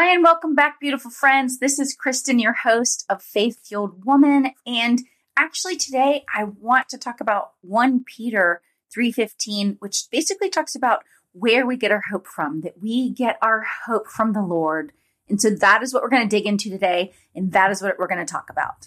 Hi, and welcome back, beautiful friends. This is Kristin, your host of Faith Fueled Woman. And actually, today I want to talk about 1 Peter 3:15, which basically talks about where we get our hope from, that we get our hope from the Lord. And so that is what we're going to dig into today, and that is what we're going to talk about.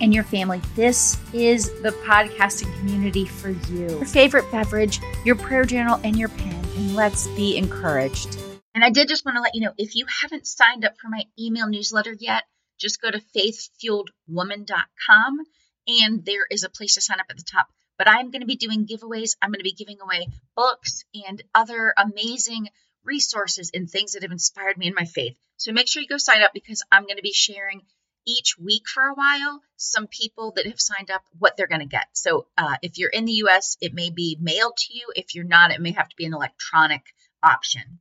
and your family, this is the podcasting community for you. Your favorite beverage, your prayer journal, and your pen, and let's be encouraged. And I did just want to let you know if you haven't signed up for my email newsletter yet, just go to faithfueledwoman.com and there is a place to sign up at the top. But I'm going to be doing giveaways. I'm going to be giving away books and other amazing resources and things that have inspired me in my faith. So make sure you go sign up because I'm going to be sharing each week for a while some people that have signed up what they're going to get. So uh, if you're in the US, it may be mailed to you. If you're not, it may have to be an electronic option.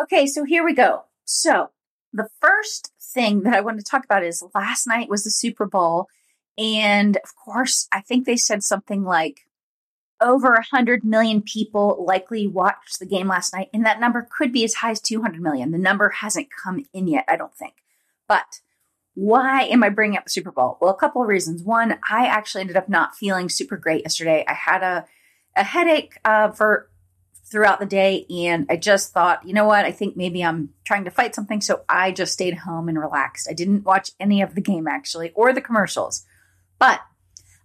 Okay, so here we go. So the first thing that I want to talk about is last night was the Super Bowl. And of course, I think they said something like over 100 million people likely watched the game last night. And that number could be as high as 200 million. The number hasn't come in yet, I don't think. But why am I bringing up the Super Bowl? Well, a couple of reasons. One, I actually ended up not feeling super great yesterday. I had a, a headache uh, for throughout the day, and I just thought, you know what? I think maybe I'm trying to fight something, so I just stayed home and relaxed. I didn't watch any of the game actually, or the commercials, but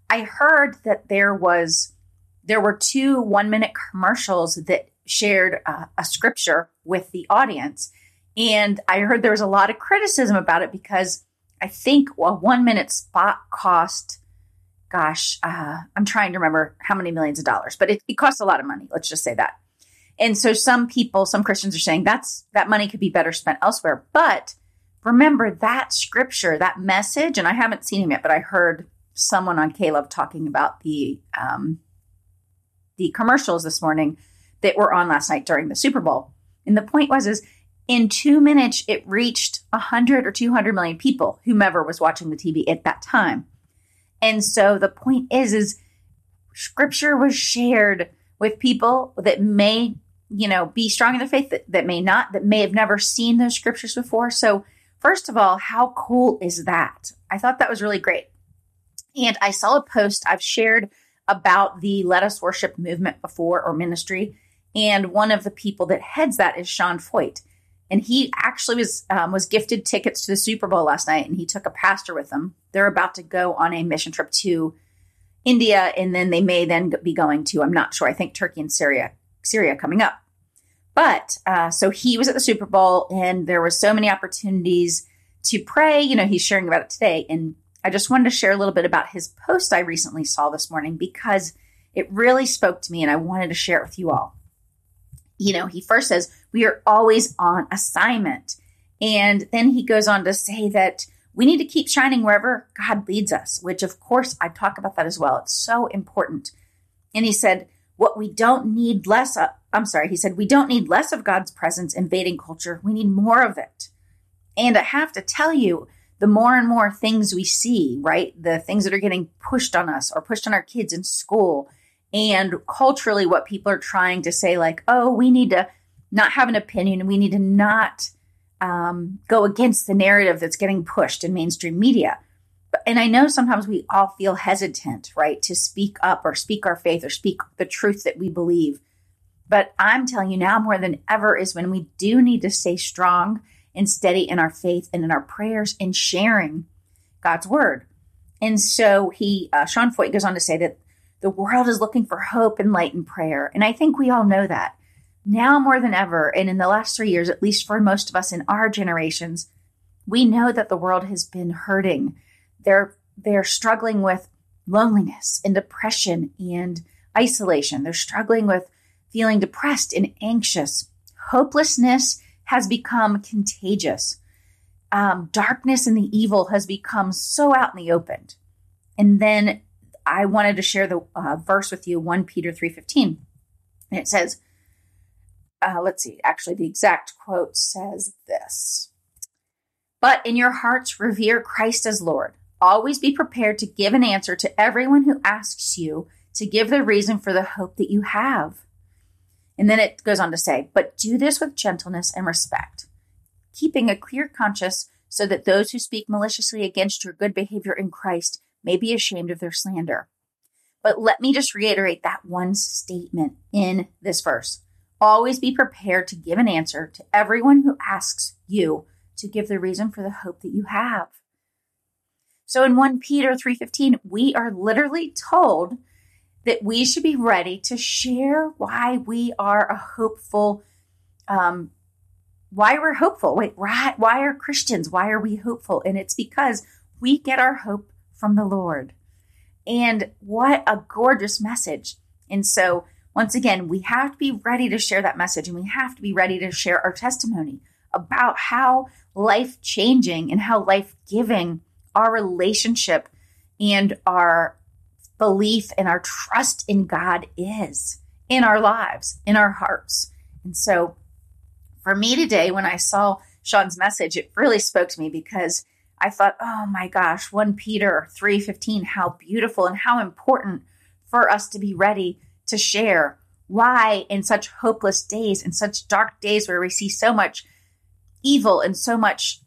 I heard that there was there were two one minute commercials that shared uh, a scripture with the audience. And I heard there was a lot of criticism about it because I think a one minute spot cost, gosh, uh, I'm trying to remember how many millions of dollars, but it, it costs a lot of money. Let's just say that. And so some people, some Christians are saying that's that money could be better spent elsewhere. But remember that scripture, that message, and I haven't seen him yet, but I heard someone on K-Love talking about the um, the commercials this morning that were on last night during the Super Bowl. And the point was is in two minutes, it reached 100 or 200 million people, whomever was watching the TV at that time. And so the point is, is scripture was shared with people that may, you know, be strong in their faith, that, that may not, that may have never seen those scriptures before. So, first of all, how cool is that? I thought that was really great. And I saw a post I've shared about the Let Us Worship movement before or ministry. And one of the people that heads that is Sean Feucht and he actually was um, was gifted tickets to the Super Bowl last night, and he took a pastor with him. They're about to go on a mission trip to India, and then they may then be going to I'm not sure. I think Turkey and Syria, Syria coming up. But uh, so he was at the Super Bowl, and there was so many opportunities to pray. You know, he's sharing about it today, and I just wanted to share a little bit about his post I recently saw this morning because it really spoke to me, and I wanted to share it with you all you know, he first says, we are always on assignment. And then he goes on to say that we need to keep shining wherever God leads us, which of course I talk about that as well. It's so important. And he said, what we don't need less of, I'm sorry, he said, we don't need less of God's presence invading culture. We need more of it. And I have to tell you, the more and more things we see, right? The things that are getting pushed on us or pushed on our kids in school and culturally what people are trying to say like oh we need to not have an opinion we need to not um, go against the narrative that's getting pushed in mainstream media and i know sometimes we all feel hesitant right to speak up or speak our faith or speak the truth that we believe but i'm telling you now more than ever is when we do need to stay strong and steady in our faith and in our prayers and sharing god's word and so he uh, sean feucht goes on to say that the world is looking for hope and light and prayer. And I think we all know that. Now more than ever, and in the last three years, at least for most of us in our generations, we know that the world has been hurting. They're they're struggling with loneliness and depression and isolation. They're struggling with feeling depressed and anxious. Hopelessness has become contagious. um, darkness and the evil has become so out in the open. And then I wanted to share the uh, verse with you, 1 Peter 3.15. And it says, uh, let's see, actually the exact quote says this. But in your hearts, revere Christ as Lord. Always be prepared to give an answer to everyone who asks you to give the reason for the hope that you have. And then it goes on to say, but do this with gentleness and respect, keeping a clear conscience so that those who speak maliciously against your good behavior in Christ may be ashamed of their slander. But let me just reiterate that one statement in this verse. Always be prepared to give an answer to everyone who asks you to give the reason for the hope that you have. So in 1 Peter 3:15, we are literally told that we should be ready to share why we are a hopeful um, why we're hopeful. Wait, why, why are Christians? Why are we hopeful? And it's because we get our hope from the Lord. And what a gorgeous message. And so, once again, we have to be ready to share that message and we have to be ready to share our testimony about how life changing and how life giving our relationship and our belief and our trust in God is in our lives, in our hearts. And so for me today, when I saw Sean's message, it really spoke to me because I thought, oh my gosh, 1 Peter 3:15, how beautiful and how important for us to be ready to share why in such hopeless days, in such dark days where we see so much evil and so much,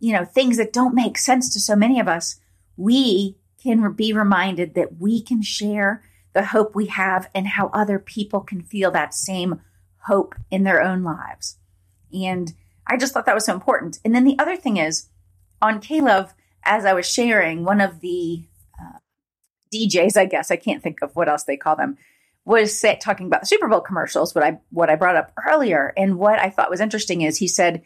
you know, things that don't make sense to so many of us, we can be reminded that we can share the hope we have and how other people can feel that same hope in their own lives. And I just thought that was so important. And then the other thing is on K-Love, as I was sharing, one of the uh, DJs, I guess, I can't think of what else they call them, was say, talking about the Super Bowl commercials, what I what I brought up earlier. And what I thought was interesting is he said,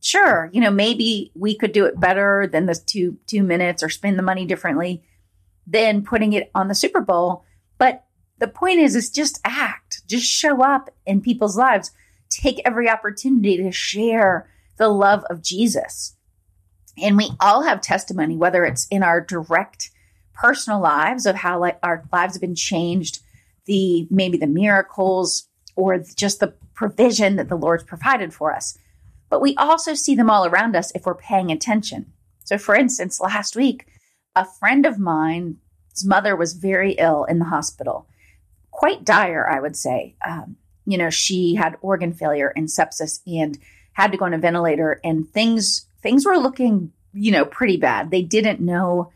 sure, you know, maybe we could do it better than the two two minutes or spend the money differently than putting it on the Super Bowl. But the point is, is just act, just show up in people's lives. Take every opportunity to share the love of Jesus. And we all have testimony, whether it's in our direct personal lives of how like our lives have been changed, the maybe the miracles or just the provision that the Lord's provided for us. But we also see them all around us if we're paying attention. So for instance, last week a friend of mine's mother was very ill in the hospital, quite dire, I would say. Um, you know, she had organ failure and sepsis and had to go on a ventilator, and things things were looking, you know, pretty bad. They didn't know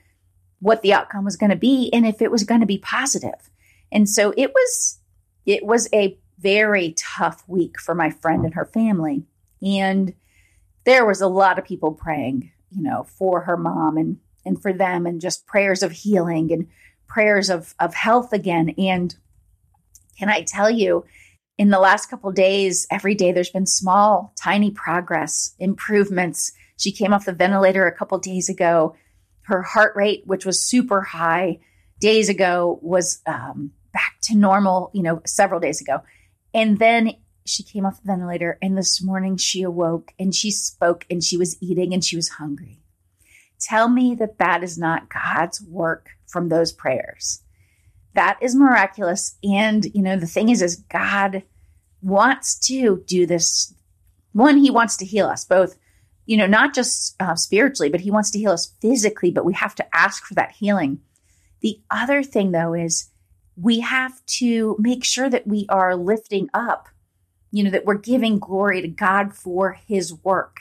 what the outcome was going to be and if it was going to be positive. And so it was it was a very tough week for my friend and her family. And there was a lot of people praying, you know, for her mom and and for them and just prayers of healing and prayers of, of health again. And can I tell you, in the last couple days, every day there's been small, tiny progress, improvements. She came off the ventilator a couple days ago. Her heart rate, which was super high days ago, was um, back to normal, you know, several days ago. And then she came off the ventilator, and this morning she awoke and she spoke and she was eating and she was hungry. Tell me that that is not God's work from those prayers. That is miraculous. And, you know, the thing is, is God wants to do this. One, he wants to heal us both, you know, not just uh, spiritually, but he wants to heal us physically, but we have to ask for that healing. The other thing, though, is we have to make sure that we are lifting up, you know, that we're giving glory to God for his work,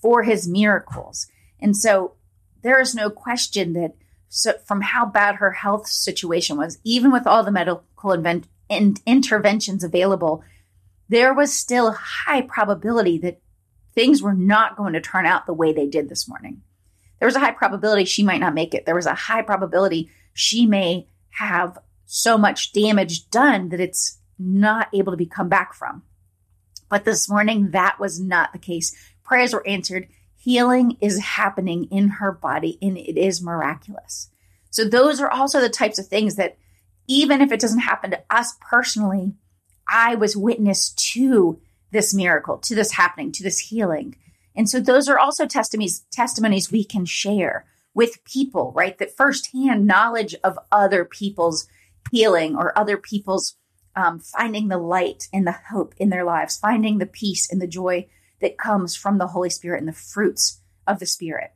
for his miracles. And so there is no question that so from how bad her health situation was, even with all the medical invent- and interventions available, there was still high probability that things were not going to turn out the way they did this morning. There was a high probability she might not make it. There was a high probability she may have so much damage done that it's not able to be come back from. But this morning, that was not the case. Prayers were answered healing is happening in her body and it is miraculous. So, those are also the types of things that, even if it doesn't happen to us personally, I was witness to this miracle, to this happening, to this healing. And so those are also testimonies testimonies we can share with people, right? That firsthand knowledge of other people's healing or other people's um, finding the light and the hope in their lives, finding the peace and the joy that comes from the Holy Spirit and the fruits of the Spirit.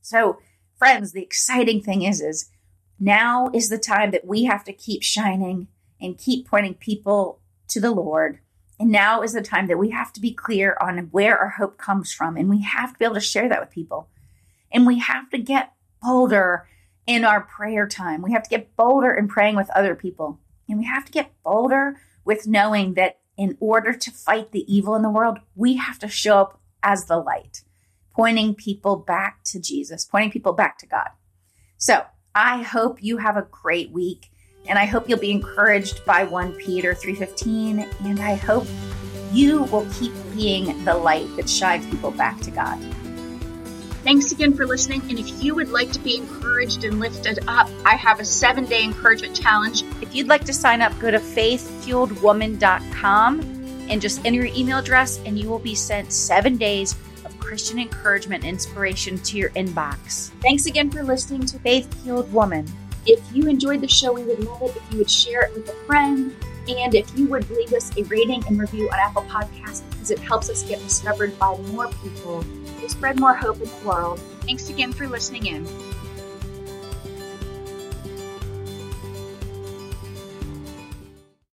So, friends, the exciting thing is, is now is the time that we have to keep shining and keep pointing people to the Lord. And now is the time that we have to be clear on where our hope comes from. And we have to be able to share that with people. And we have to get bolder in our prayer time. We have to get bolder in praying with other people. And we have to get bolder with knowing that in order to fight the evil in the world, we have to show up as the light, pointing people back to Jesus, pointing people back to God. So I hope you have a great week and I hope you'll be encouraged by 1 Peter 3:15 and I hope you will keep being the light that shines people back to God. Thanks again for listening. And if you would like to be encouraged and lifted up, I have a seven day encouragement challenge. If you'd like to sign up, go to faithfueledwoman.com and just enter your email address, and you will be sent seven days of Christian encouragement and inspiration to your inbox. Thanks again for listening to Faith Fueled Woman. If you enjoyed the show, we would love it if you would share it with a friend. And if you would leave us a rating and review on Apple Podcasts, because it helps us get discovered by more people to spread more hope in the world. Thanks again for listening in.